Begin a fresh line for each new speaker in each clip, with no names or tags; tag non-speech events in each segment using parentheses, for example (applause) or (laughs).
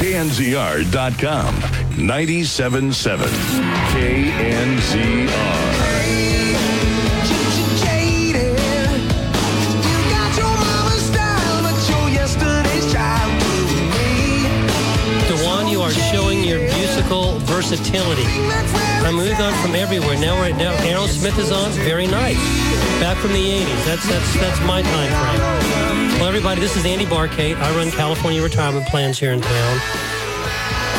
KNZR.com. 97.7 KNZR.
Dewan, you are showing your musical versatility. I moved on from everywhere. Now we're now Aerosmith is on. Very nice. Back from the 80s. That's that's that's my time frame. Well, everybody, this is Andy Barkate. I run California Retirement Plans here in town.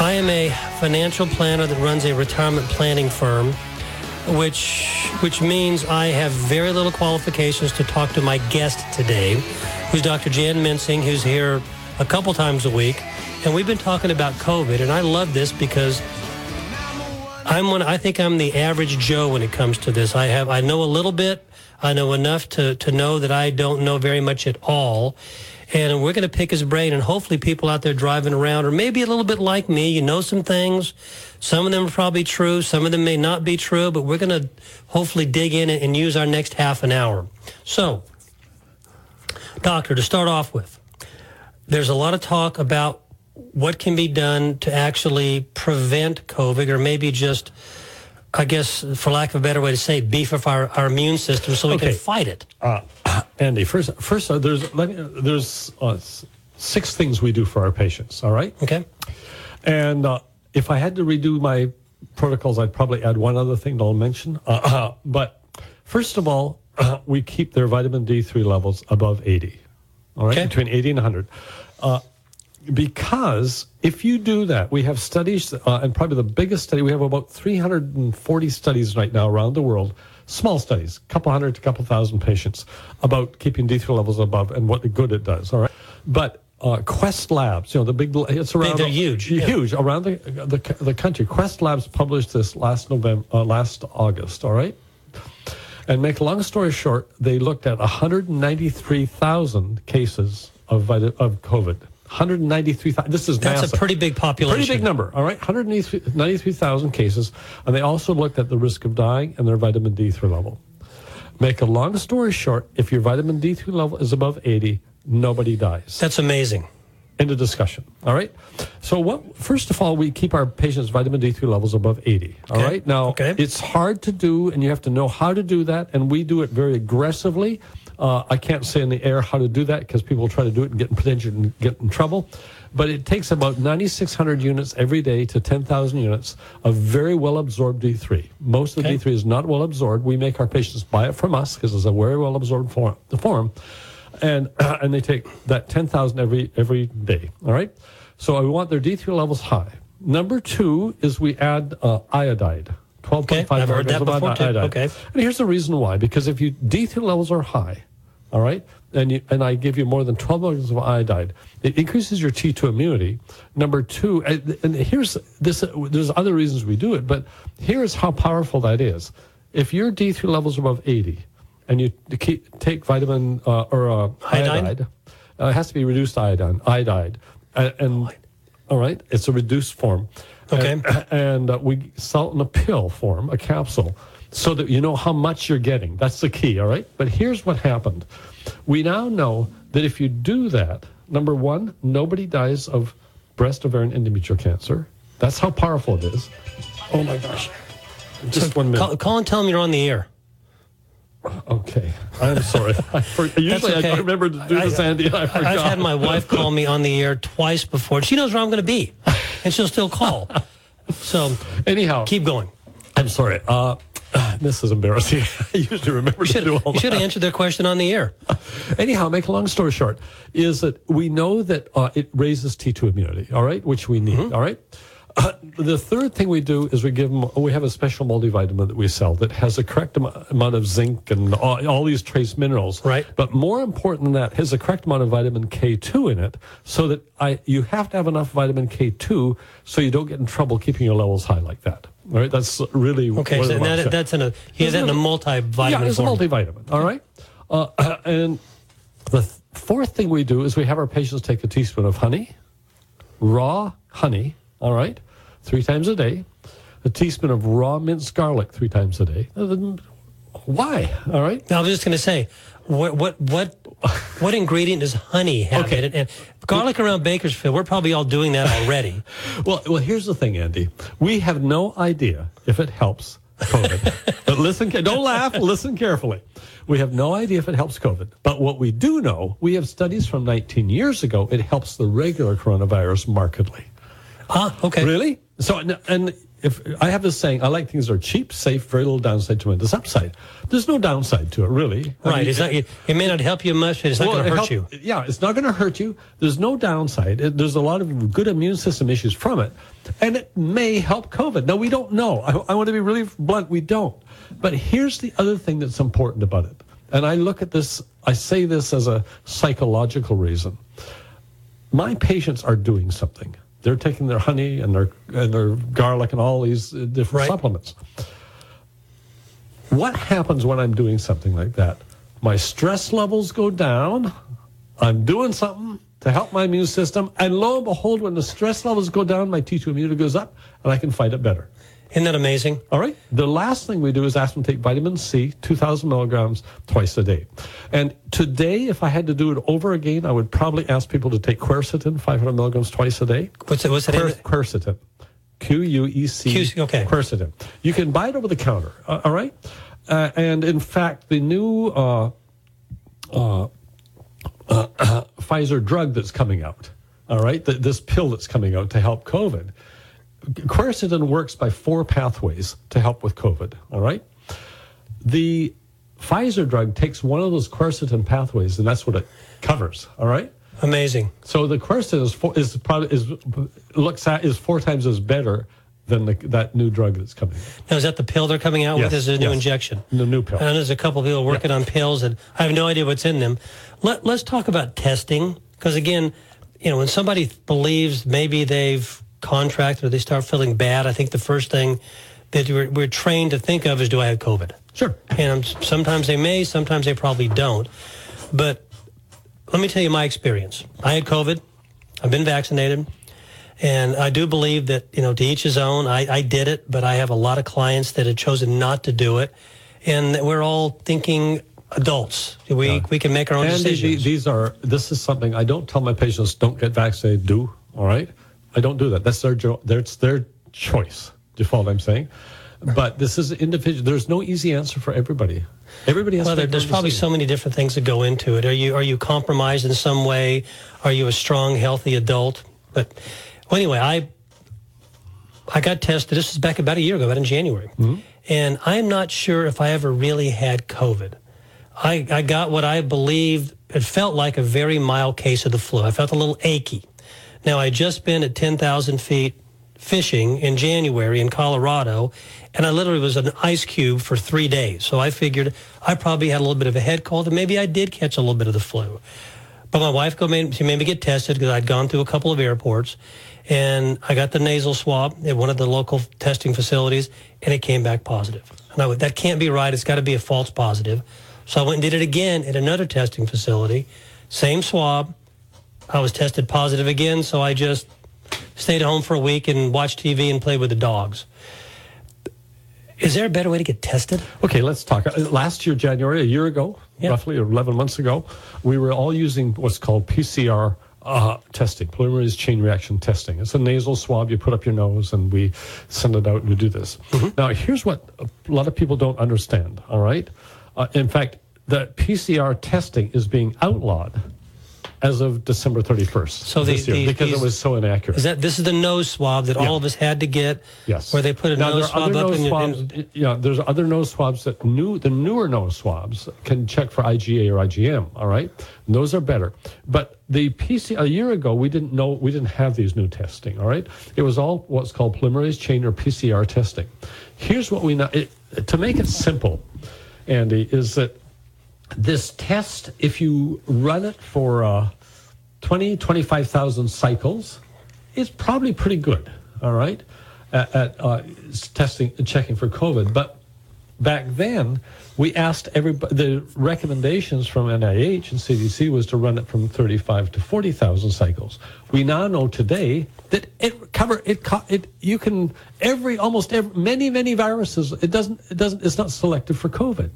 I am a financial planner that runs a retirement planning firm, which which means I have very little qualifications to talk to my guest today, who's Dr. Jan Mensing, who's here a couple times a week, and we've been talking about COVID, and I love this because I'm one. I think I'm the average Joe when it comes to this. I have I know a little bit. I know enough to to know that I don't know very much at all. And we're going to pick his brain, and hopefully, people out there driving around, or maybe a little bit like me, you know some things. Some of them are probably true, some of them may not be true, but we're going to hopefully dig in and use our next half an hour. So, doctor, to start off with, there's a lot of talk about what can be done to actually prevent COVID, or maybe just, I guess, for lack of a better way to say, beef up our, our immune system so we
Okay.
can fight it.
Uh, (clears throat) Andy, first, first uh, there's let me, there's uh, six things we do for our patients. All right,
Okay.
and uh, if I had to redo my protocols, I'd probably add one other thing that I'll mention. Uh, uh, but first of all, we keep their vitamin D3 levels above 80. All right,
Okay.
between 80 and 100. Because if you do that, we have studies, uh, and probably the biggest study, we have about 340 studies right now around the world, small studies, a couple hundred to a couple thousand patients, about keeping D3 levels above and what good it does. All right. But uh, Quest Labs, you know, the big, it's around.
they're huge, yeah.
Huge around the, the, the country. Quest Labs published this last November, uh, last August. All right. And make a long story short, they looked at 193,000 cases of of COVID. 193,000. This is
That's
massive.
a pretty big population.
Pretty big number. All right, 193,000 cases, and they also looked at the risk of dying and their vitamin D3 level. Make a long story short, if your vitamin D3 level is above 80, nobody dies
That's amazing.
into discussion. All right. So what? First of all, we keep our patients' vitamin D3 levels above 80. All
Okay.
right. Now
Okay.
it's hard to do, and you have to know how to do that, and we do it very aggressively. Uh, I can't say in the air how to do that because people try to do it and get in potential and get in trouble. But it takes about 9,600 units every day to 10,000 units of very well absorbed D3. Most of the D3 is not well absorbed. We make our patients buy it from us because it's a very well absorbed form. The form and (clears throat) and they take that 10,000 every every day. All right. So I want their D3 levels high. Number two is we add uh, iodide. 12.5
Okay, I've heard that before, too.
iodide.
Okay.
And here's the reason why. Because if you D3 levels are high, all right, and you, and I give you more than 12 milligrams of iodide, it increases your T2 immunity. Number two, and, and here's this. There's other reasons we do it, but here's how powerful that is. If your D3 levels are above 80, and you keep, take vitamin uh, or uh,
Iodine?
iodide, uh, it has to be reduced iodine, iodide, and, and all right, it's a reduced form.
Okay.
And, and uh, we sell it in a pill form, a capsule, so that you know how much you're getting. That's the key, all right? But here's what happened. We now know that if you do that, number one, nobody dies of breast, ovarian, endometrial cancer. That's how powerful it is. Oh my gosh. Just one minute.
Call, call and tell them you're on the air.
Okay, (laughs) I'm sorry. (laughs) I for, usually
okay.
I remember to do this,
I-
Andy. and I forgot.
I've had my wife call me on the air twice before. She knows where I'm going to be, (laughs) and she'll still call. So
Anyhow,
keep going.
I'm sorry. Uh, (sighs) this is embarrassing. (laughs) I usually remember to do all
You should have answered their question on the air. (laughs)
Anyhow, make a long story short, is that we know that uh, it raises T2 immunity, all right, which we need,
Mm-hmm.
all right? Uh, the third thing we do is we give them, we have a special multivitamin that we sell that has the correct amount of zinc and all, all these trace minerals.
Right.
But more important than that, has the correct amount of vitamin K2 in it so that I, you have to have enough vitamin K2 so you don't get in trouble keeping your levels high like that. All right, that's really
Okay,
what
so that, that's in a he has that in a multivitamin
Yeah, it's a multivitamin. All right. Uh, and the th- fourth thing we do is we have our patients take a teaspoon of honey, raw honey. All right, three times a day. A teaspoon of raw minced garlic three times a day. Uh, Why? All right.
Now, I was just going to say, what what what what ingredient does honey have
Okay.
in it? And garlic around Bakersfield, we're probably all doing that already. (laughs)
Well, well, here's the thing, Andy. We have no idea if it helps COVID. (laughs) but listen, don't laugh. Listen carefully. We have no idea if it helps COVID. But what we do know, we have studies from 19 years ago. It helps the regular coronavirus markedly.
Ah, okay.
Really? So, and- and if I have this saying, I like things that are cheap, safe, very little downside, tremendous upside. There's no downside to it, really. I
Right.
mean,
It's not, it, it may not help you much, but it's not going to hurt
help-
you.
Yeah, it's not going to hurt you. There's no downside. It, there's a lot of good immune system issues from it, and it may help COVID. No, we don't know. I, I want to be really blunt. We don't. But here's the other thing that's important about it, and I look at this. I say this as a psychological reason. My patients are doing something. They're taking their honey and their and their garlic and all these uh, different
Right.
supplements. What happens when I'm doing something like that? My stress levels go down. I'm doing something to help my immune system. And lo and behold, when the stress levels go down, my T2 immunity goes up and I can fight it better.
Isn't that amazing?
All right. The last thing we do is ask them to take vitamin C, 2,000 milligrams twice a day. And today, if I had to do it over again, I would probably ask people to take quercetin, 500 milligrams twice a day.
What's it? What's it?
Quer- quercetin. Q U E C.
Okay.
Quercetin. You can buy it over the counter. uh, all right. Uh, and in fact, the new uh, uh, uh, (coughs) Pfizer drug that's coming out, all right, th- this pill that's coming out to help COVID, quercetin works by four pathways to help with COVID. All right. The Pfizer drug takes one of those quercetin pathways, and that's what it covers. All right.
Amazing.
So the quercetin is four, is probably is looks at is four times as better than the, that new drug that's coming.
Now, is that the pill they're coming out with? Is it a new
yes.
injection?
The new pill.
And there's a couple of people working on pills, and I have no idea what's in them. Let, let's talk about testing, because again, you know, when somebody believes maybe they've contracted or they start feeling bad, I think the first thing that we're, we're trained to think of is, do I have COVID?
Sure.
And sometimes they may, sometimes they probably don't. But let me tell you my experience. I had COVID. I've been vaccinated. And I do believe that, you know, to each his own. I, I did it, but I have a lot of clients that have chosen not to do it. And we're all thinking adults. We, we can make our own
And
decisions.
these are this is something I don't tell my patients don't get vaccinated. Do all right. I don't do that. That's their jo- that's their choice. Do you follow what I'm saying? But this is individual. There's no easy answer for everybody. Everybody has
well,
to
there's probably so many different things that go into it. Are you are you compromised in some way? Are you a strong, healthy adult? But well, anyway, I I got tested. This was back about a year ago, about in January, mm-hmm. and I'm not sure if I ever really had COVID. I, I got what I believed it felt like a very mild case of the flu. I felt a little achy. Now I had just been at 10,000 feet fishing in January in Colorado, and I literally was an ice cube for three days. So I figured I probably had a little bit of a head cold, and maybe I did catch a little bit of the flu. But my wife go made, she made me get tested because I'd gone through a couple of airports, and I got the nasal swab at one of the local testing facilities, and it came back positive. And I went, that can't be right. It's got to be a false positive. So I went and did it again at another testing facility, same swab. I was tested positive again, so I just stayed home for a week and watched TV and played with the dogs. Is there a better way to get tested?
Okay, let's talk. Uh, Last year, January, a year ago,
Yeah.
roughly, or 11 months ago, we were all using what's called PCR uh, testing, polymerase chain reaction testing. It's a nasal swab you put up your nose, and we send it out and we do this. Now, here's what a lot of people don't understand, all right? Uh, in fact, the PCR testing is being outlawed as of December 31st
So
this year because
these-
it was so inaccurate.
Is that this is the nose swab that
Yeah.
all of us had to get?
Yes.
Where they put a
now,
nose swab up
nose
in, your- in
Yeah, there's other nose swabs that new the newer nose swabs can check for IgA or IgM. All right, and those are better. But the PC a year ago we didn't know we didn't have these new testing. All right, it was all what's called polymerase chain or PCR testing. Here's what we know. It, to make it simple, Andy, is that this test, if you run it for uh, 20, 25,000 cycles, is probably pretty good, all right, at, at uh, testing and checking for COVID. But back then, we asked everybody, the recommendations from NIH and CDC was to run it from 35 to 40,000 cycles. We now know today that it cover it, it you can every almost every, many many viruses it doesn't it doesn't it's not selective for COVID.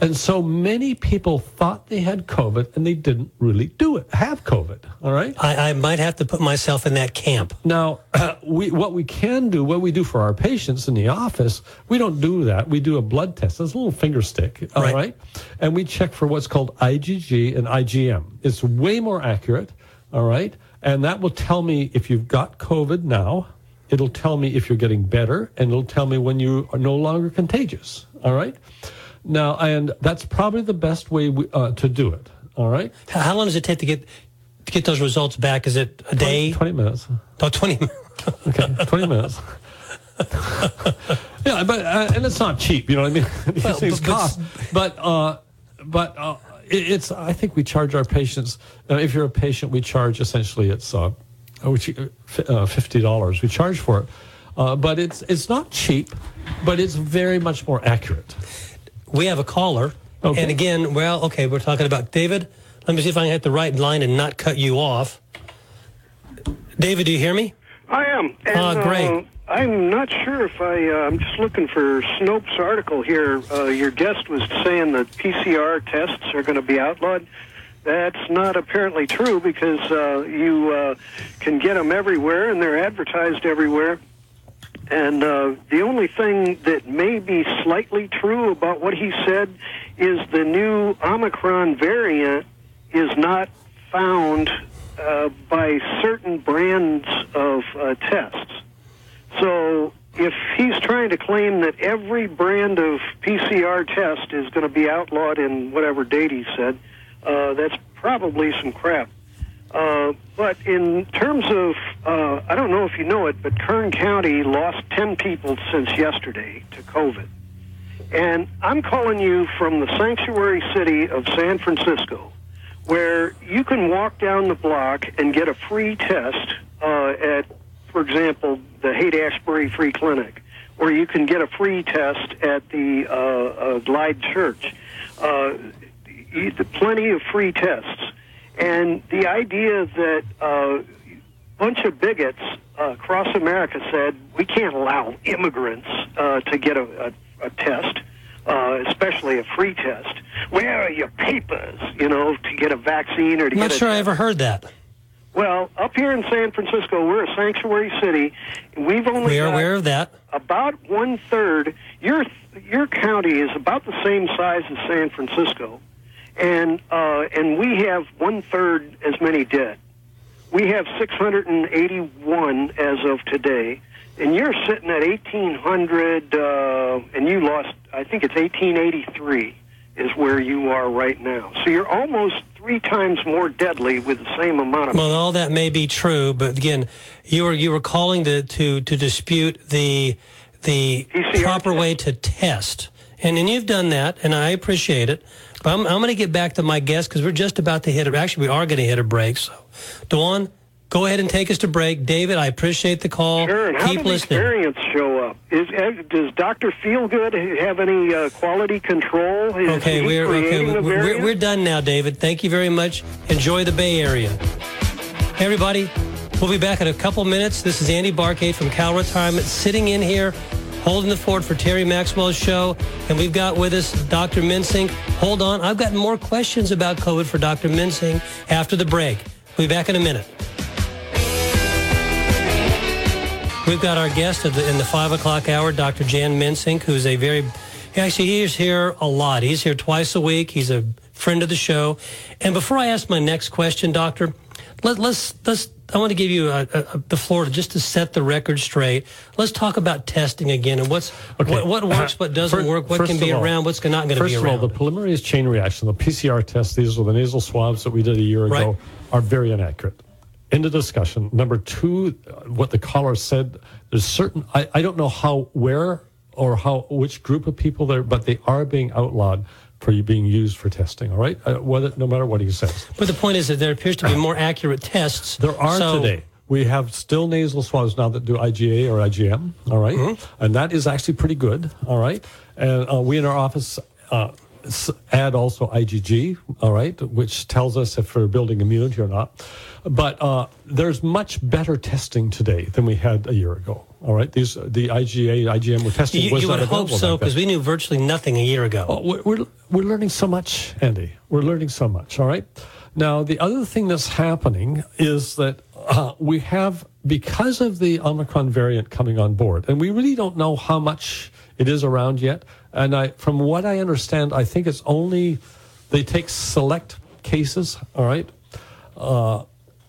And so many people thought they had COVID and they didn't really do it, have COVID. All right.
I, I might have to put myself in that camp.
Now, (clears throat) we what we can do, what we do for our patients in the office, we don't do that. We do a blood test. It's a little finger stick, all
Right.
right? And we check for what's called IgG and IgM. It's way more accurate, all right? And that will tell me if you've got COVID now. It'll tell me if you're getting better, and it'll tell me when you are no longer contagious, all right? Now, and that's probably the best way we, uh, to do it, all right?
How long does it take to get to get those results back? Is it a day?
20 minutes.
Oh, 20 minutes. (laughs) (laughs)
Okay, 20 minutes. (laughs) yeah, but uh, and it's not cheap, you know what I mean? These
Well,
things
but-
cost. But uh, but uh, it, it's I think we charge our patients. Uh, if you're a patient, we charge essentially it's uh, which uh, fi- uh, fifty dollars. We charge for it, uh, but it's it's not cheap, but it's very much more accurate.
We have a caller.
Okay.
And again, well, okay, we're talking about David. Let me see if I can hit the right line and not cut you off. David, do you hear me?
I am. And,
Ah, great.
Uh, I'm not sure if I. Uh, I'm just looking for Snopes' article here. Uh, your guest was saying that PCR tests are going to be outlawed. That's not apparently true because uh, you uh, can get them everywhere and they're advertised everywhere. And uh, the only thing that may be slightly true about what he said is the new Omicron variant is not found uh, by certain brands of uh, tests. So if he's trying to claim that every brand of PCR test is going to be outlawed in whatever date he said, uh, that's probably some crap. Uh, but in terms of, uh, I don't know if you know it, but Kern County lost 10 people since yesterday to COVID. And I'm calling you from the sanctuary city of San Francisco, where you can walk down the block and get a free test uh, at, for example, the Haight Ashbury Free Clinic, or you can get a free test at the uh, uh, Glide Church. Uh, plenty of free tests. And the idea that uh, a bunch of bigots uh, across America said we can't allow immigrants uh, to get a, a, a test, uh, especially a free test. Where are your papers, you know, to get a vaccine or to
I'm
get
not
a
sure I ever heard that.
Well, up here in San Francisco, we're a sanctuary city. We've only
We are aware of that.
about one third. Your your county is about the same size as San Francisco, and uh, and we have one third as many dead. We have 681 as of today, and you're sitting at 1800, uh, and you lost. I think it's 1883 is where you are right now. So you're almost three times more deadly with the same amount of.
Well, all that may be true, but again, you were you were calling to to, to dispute the the
PCR
proper
test.
way to test, and and you've done that, and I appreciate it. But I'm I'm going to get back to my guest because we're just about to hit a actually we are going to hit a break. So, Dawn, go ahead and take us to break. David, I appreciate the call.
Sure, and how
Keep
did
listening.
experience show up? Is, uh, does Doctor Feelgood have any uh, quality control? Is
Okay, we're okay. We're, we're, we're done now, David. Thank you very much. Enjoy the Bay Area. Hey, everybody, we'll be back in a couple minutes. This is Andy Barkate from Cal Retirement, sitting in here, holding the fort for Terry Maxwell's show, and we've got with us Dr. Minsing. Hold on, I've got more questions about COVID for Dr. Minsing after the break. We'll be back in a minute. We've got our guest the, in the five o'clock hour, Dr. Jan Mensink, who's a very, actually, he's here a lot. He's here twice a week. He's a friend of the show. And before I ask my next question, Doctor, let, let's, let's, I want to give you a, a, the floor just to set the record straight. Let's talk about testing again and what's,
Okay.
what, what works, what doesn't
Fir-
work, what can be
all-
around, what's not going to be around.
First of all, the polymerase chain reaction, the PCR tests, these are the nasal swabs that we did a year ago,
Right.
are very inaccurate. End of discussion. Number two, uh, what the caller said, there's certain, I, I don't know how, where or how, which group of people there, but they are being outlawed for you being used for testing, all right? Uh, whether, no matter what he says.
but the point is that there appears to be more accurate tests.
There are
So-
today. We have still nasal swabs now that do IgA or IgM, all right?
Mm-hmm.
And that is actually pretty good, all right? And uh, we in our office, uh, add also IgG, all right, which tells us if we're building immunity or not. But uh, there's much better testing today than we had a year ago. All right, these the IgA, IgM were testing.
You,
was
you
not
would hope so because we knew virtually nothing a year ago.
Oh, we're, we're, we're learning so much, Andy. We're learning so much, all right? Now, the other thing that's happening is that uh, we have, because of the Omicron variant coming on board, and we really don't know how much it is around yet. And I, from what I understand, I think it's only, they take select cases, all right? Uh,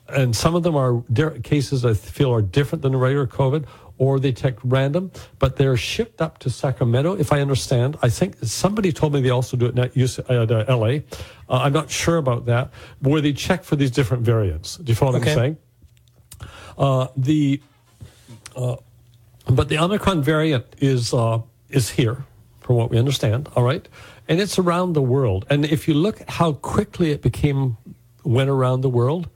and some of them are cases I feel are different than the regular COVID, or they take random, but they're shipped up to Sacramento. If I understand, I think somebody told me they also do it at, at uh, LA. Uh, I'm not sure about that, where they check for these different variants. Do you follow what I'm saying? Uh, the uh, but the Omicron variant is uh, is here, from what we understand. All right, and it's around the world. And if you look at how quickly it became went around the world,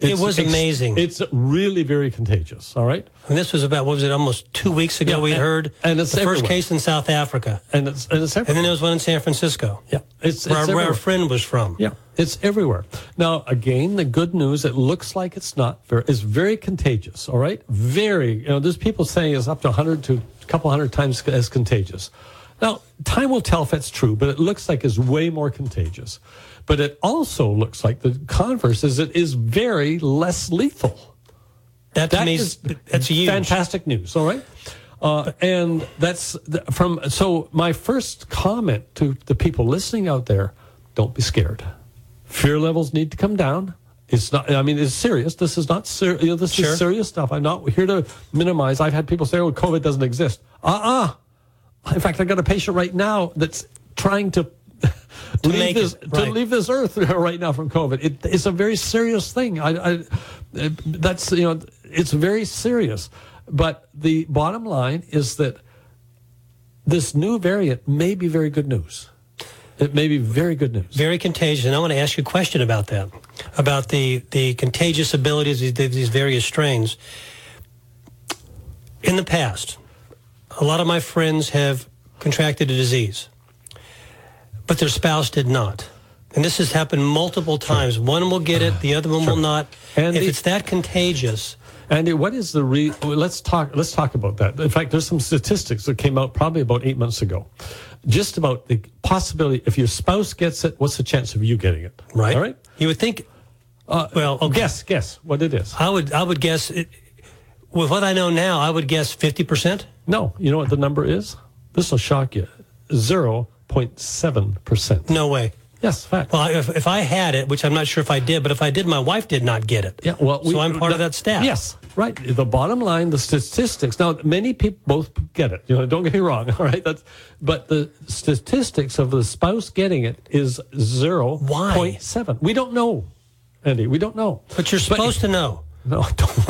It was amazing.
It's really very contagious. All right,
And this was about, what was it, almost two weeks ago
Yeah, and-
heard
and it's
the first case in South Africa.
and it's and it's
And then there was one in San Francisco,
yeah, it's, it's
where, our, where our friend was from.
Yeah, it's everywhere. Now, again, the good news, it looks like it's not very, it's very contagious, all right? Very, you know, there's people saying it's up to 100 to a couple hundred times as contagious. Now, time will tell if that's true, but it looks like it's way more contagious. But it also looks like the converse is it is very less lethal.
That
That is
that's huge.
Fantastic news. All right. Uh, and that's the, from, so my first comment to the people listening out there, don't be scared. Fear levels need to come down. It's not, I mean, it's serious. This is not serious. You know, this
Sure.
is serious stuff. I'm not here to minimize. I've had people say, oh, COVID doesn't exist. Uh-uh. In fact, I got a patient right now that's trying to, (laughs) to
leave
this,
it,
to leave this earth (laughs) right now from COVID. It, it's a very serious thing. I, I, that's you know, it's very serious. But the bottom line is that this new variant may be very good news. It may be very good news.
very contagious. And I want to ask you a question about that, about the, the contagious abilities of these various strains. In the past, a lot of my friends have contracted a disease, but their spouse did not. And this has happened multiple times. One will get it, the other one will not.
And
if
the-
it's that contagious,
Andy, what is the re? Let's talk. Let's talk about that. In fact, there's some statistics that came out probably about eight months ago, just about the possibility if your spouse gets it, what's the chance of you getting it?
right?
All right.
You would think. Uh, well, okay.
Guess. Guess what it is.
I would. I would guess. It, with what I know now, I would guess fifty percent.
No. You know what the number is? This will shock you. Zero point seven percent.
No way.
Yes, fact.
Well, if, if I had it, which I'm not sure if I did, but if I did, my wife did not get it.
Yeah, well,
so I'm part of that staff.
Yes, right. The bottom line, the statistics. Now, many people both get it. You know, don't get me wrong. (laughs) All right, that's but the statistics of the spouse getting it is zero point. We don't know, Andy. We don't know.
But you're supposed to know. (laughs)
No, don't.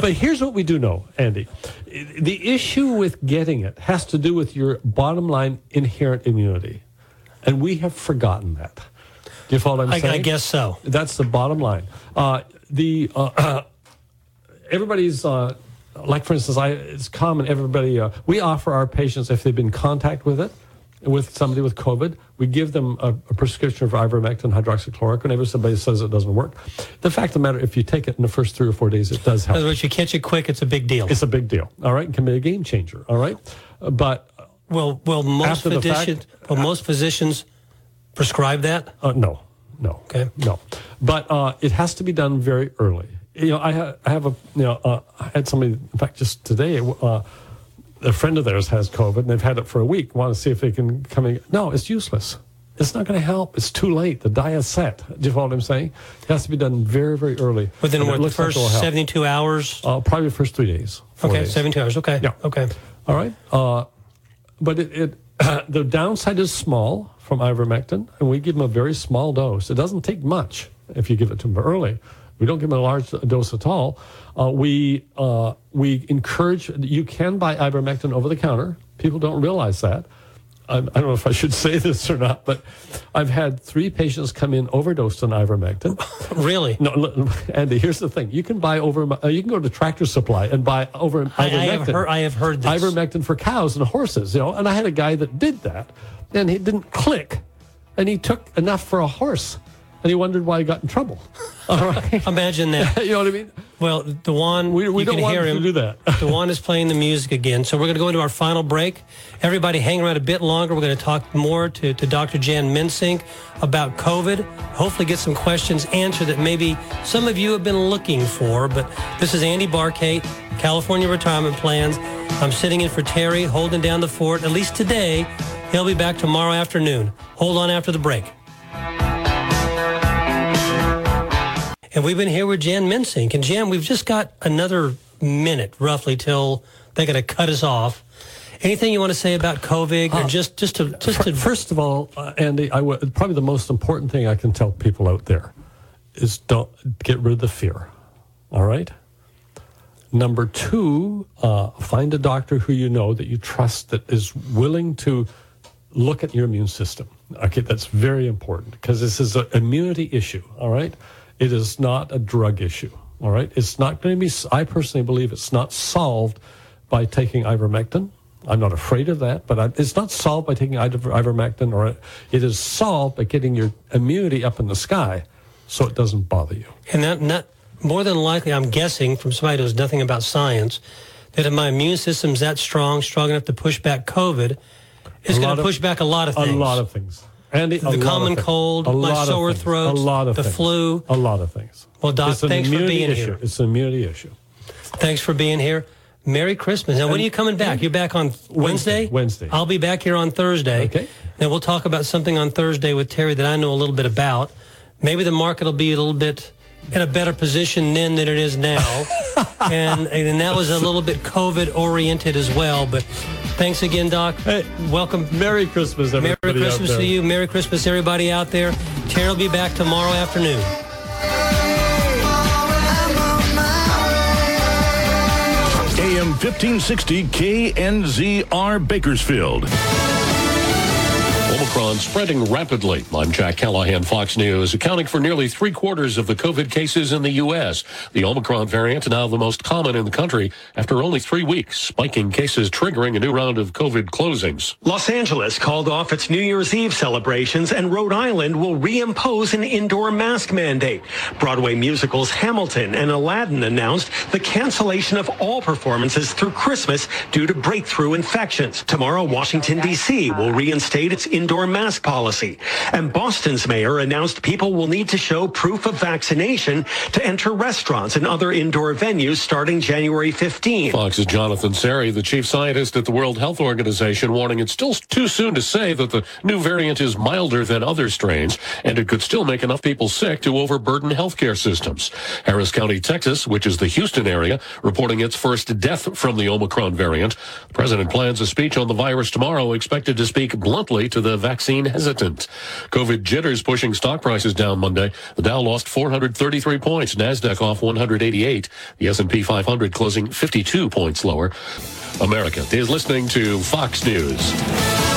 but here's what we do know, Andy. The issue with getting it has to do with your bottom line inherent immunity, and we have forgotten that. Do you follow what I'm
I,
saying?
I guess so.
That's the bottom line. Uh, the uh, (clears throat) everybody's uh, like, for instance, I it's common. Everybody uh, we offer our patients if they've been in contact with it, with somebody with COVID, we give them a, a prescription for ivermectin, hydroxychloroquine. Whenever somebody says it doesn't work, the fact of the matter, if you take it in the first three or four days, it does help.
In other words, you catch it quick, it's a big deal.
It's a big deal. All right, it can be a game changer. All right, but
Well, well, most
the fact-
physicians, well, most physicians prescribe that.
Uh, no, no,
Okay.
no. But uh, it has to be done very early. You know, I, ha- I have a, you know, uh, I had somebody, in fact, just today, uh, a friend of theirs has COVID and they've had it for a week. Want to see if they can come in? No, it's useless. It's not going to help. It's too late. The die is set. Do you follow what I'm saying? It has to be done very, very early.
Within what, the
looks like
first 72 hours?
Uh, probably the first three days.
Okay,
days.
72 hours. Okay.
Yeah.
Okay.
All right. Uh, but it, it (clears throat) the downside is small from ivermectin, and we give them a very small dose. It doesn't take much if you give it to them early. We don't give them a large dose at all. Uh, we uh, we encourage you can buy ivermectin over the counter. People don't realize that. I, I don't know if I should (laughs) say this or not, but I've had three patients come in overdosed on ivermectin. (laughs)
Really?
No, look, (laughs) Andy. Here's the thing: you can buy over. Uh, you can go to Tractor Supply and buy over
I, I
ivermectin.
have heard. I have heard this.
ivermectin for cows and horses. You know, and I had a guy that did that, and he didn't click, and he took enough for a horse, and he wondered why he got in trouble. (laughs) All right,
Imagine that. (laughs)
you know what I mean?
Well, Dewan,
We, we
you
don't
can
want
hear
him
him.
to do that. (laughs)
Dewan is playing the music again. So we're going to go into our final break. Everybody hang around a bit longer. We're going to talk more to, to Dr. Jan Minsink about COVID. Hopefully get some questions answered that maybe some of you have been looking for. But this is Andy Barkate, California Retirement Plans. I'm sitting in for Terry, holding down the fort, at least today. He'll be back tomorrow afternoon. Hold on after the break. And we've been here with Jan Minsink. And Jan, we've just got another minute roughly till they're going to cut us off. Anything you want to say about COVID or just just to just to
First of all, uh, Andy, I w- probably the most important thing I can tell people out there is don't get rid of the fear. All right. Number two, uh, find a doctor who you know that you trust that is willing to look at your immune system. Okay, that's very important because this is an immunity issue. All right, it is not a drug issue. All right, it's not going to be. I personally believe it's not solved by taking ivermectin. I'm not afraid of that, but I, it's not solved by taking iver- ivermectin, or it is solved by getting your immunity up in the sky, so it doesn't bother you.
and that not more than likely, I'm guessing from somebody who knows nothing about science, that if my immune system's that strong, strong enough to push back COVID, it's going to push back a lot of things.
A lot of things. Andy, a
The common cold, my sore
things.
throats,
a lot of
the
things.
flu.
a lot of things.
Well, Doc,
it's an
thanks for being
issue.
here.
It's an immunity issue.
Thanks for being here. Merry Christmas. Now, when are you coming back? You're back on Wednesday?
Wednesday.
I'll be back here on Thursday.
Okay.
Then we'll talk about something on Thursday with Terry that I know a little bit about. Maybe the market will be a little bit in a better position then than it is now. (laughs) and, and that was a little bit COVID oriented as well. But thanks again, Doc.
Hey,
Welcome.
Merry Christmas,
Merry
everybody. out
Christmas
there.
to you. Merry Christmas, everybody out there. Terry will be back tomorrow afternoon.
AM 1560 KNZR Bakersfield.
Omicron spreading rapidly. I'm Jack Callahan, Fox News, accounting for nearly three quarters of the COVID cases in the U.S. The Omicron variant now the most common in the country after only three weeks, spiking cases triggering a new round of COVID closings.
Los Angeles called off its New Year's Eve celebrations, and Rhode Island will reimpose an indoor mask mandate. Broadway musicals Hamilton and Aladdin announced the cancellation of all performances through Christmas due to breakthrough infections. Tomorrow, Washington, D.C. will reinstate its indoor mask policy. And Boston's mayor announced people will need to show proof of vaccination to enter restaurants and other indoor venues starting January 15.
Fox's Jonathan Serrie, the chief scientist at the World Health Organization, warning it's still too soon to say that the new variant is milder than other strains, and it could still make enough people sick to overburden healthcare systems. Harris County, Texas, which is the Houston area, reporting its first death from the Omicron variant. The president plans a speech on the virus tomorrow, expected to speak bluntly to the vaccine hesitant. COVID jitters pushing stock prices down Monday. The Dow lost 433 points, Nasdaq off 188, the S&P 500 closing 52 points lower. America is listening to Fox News.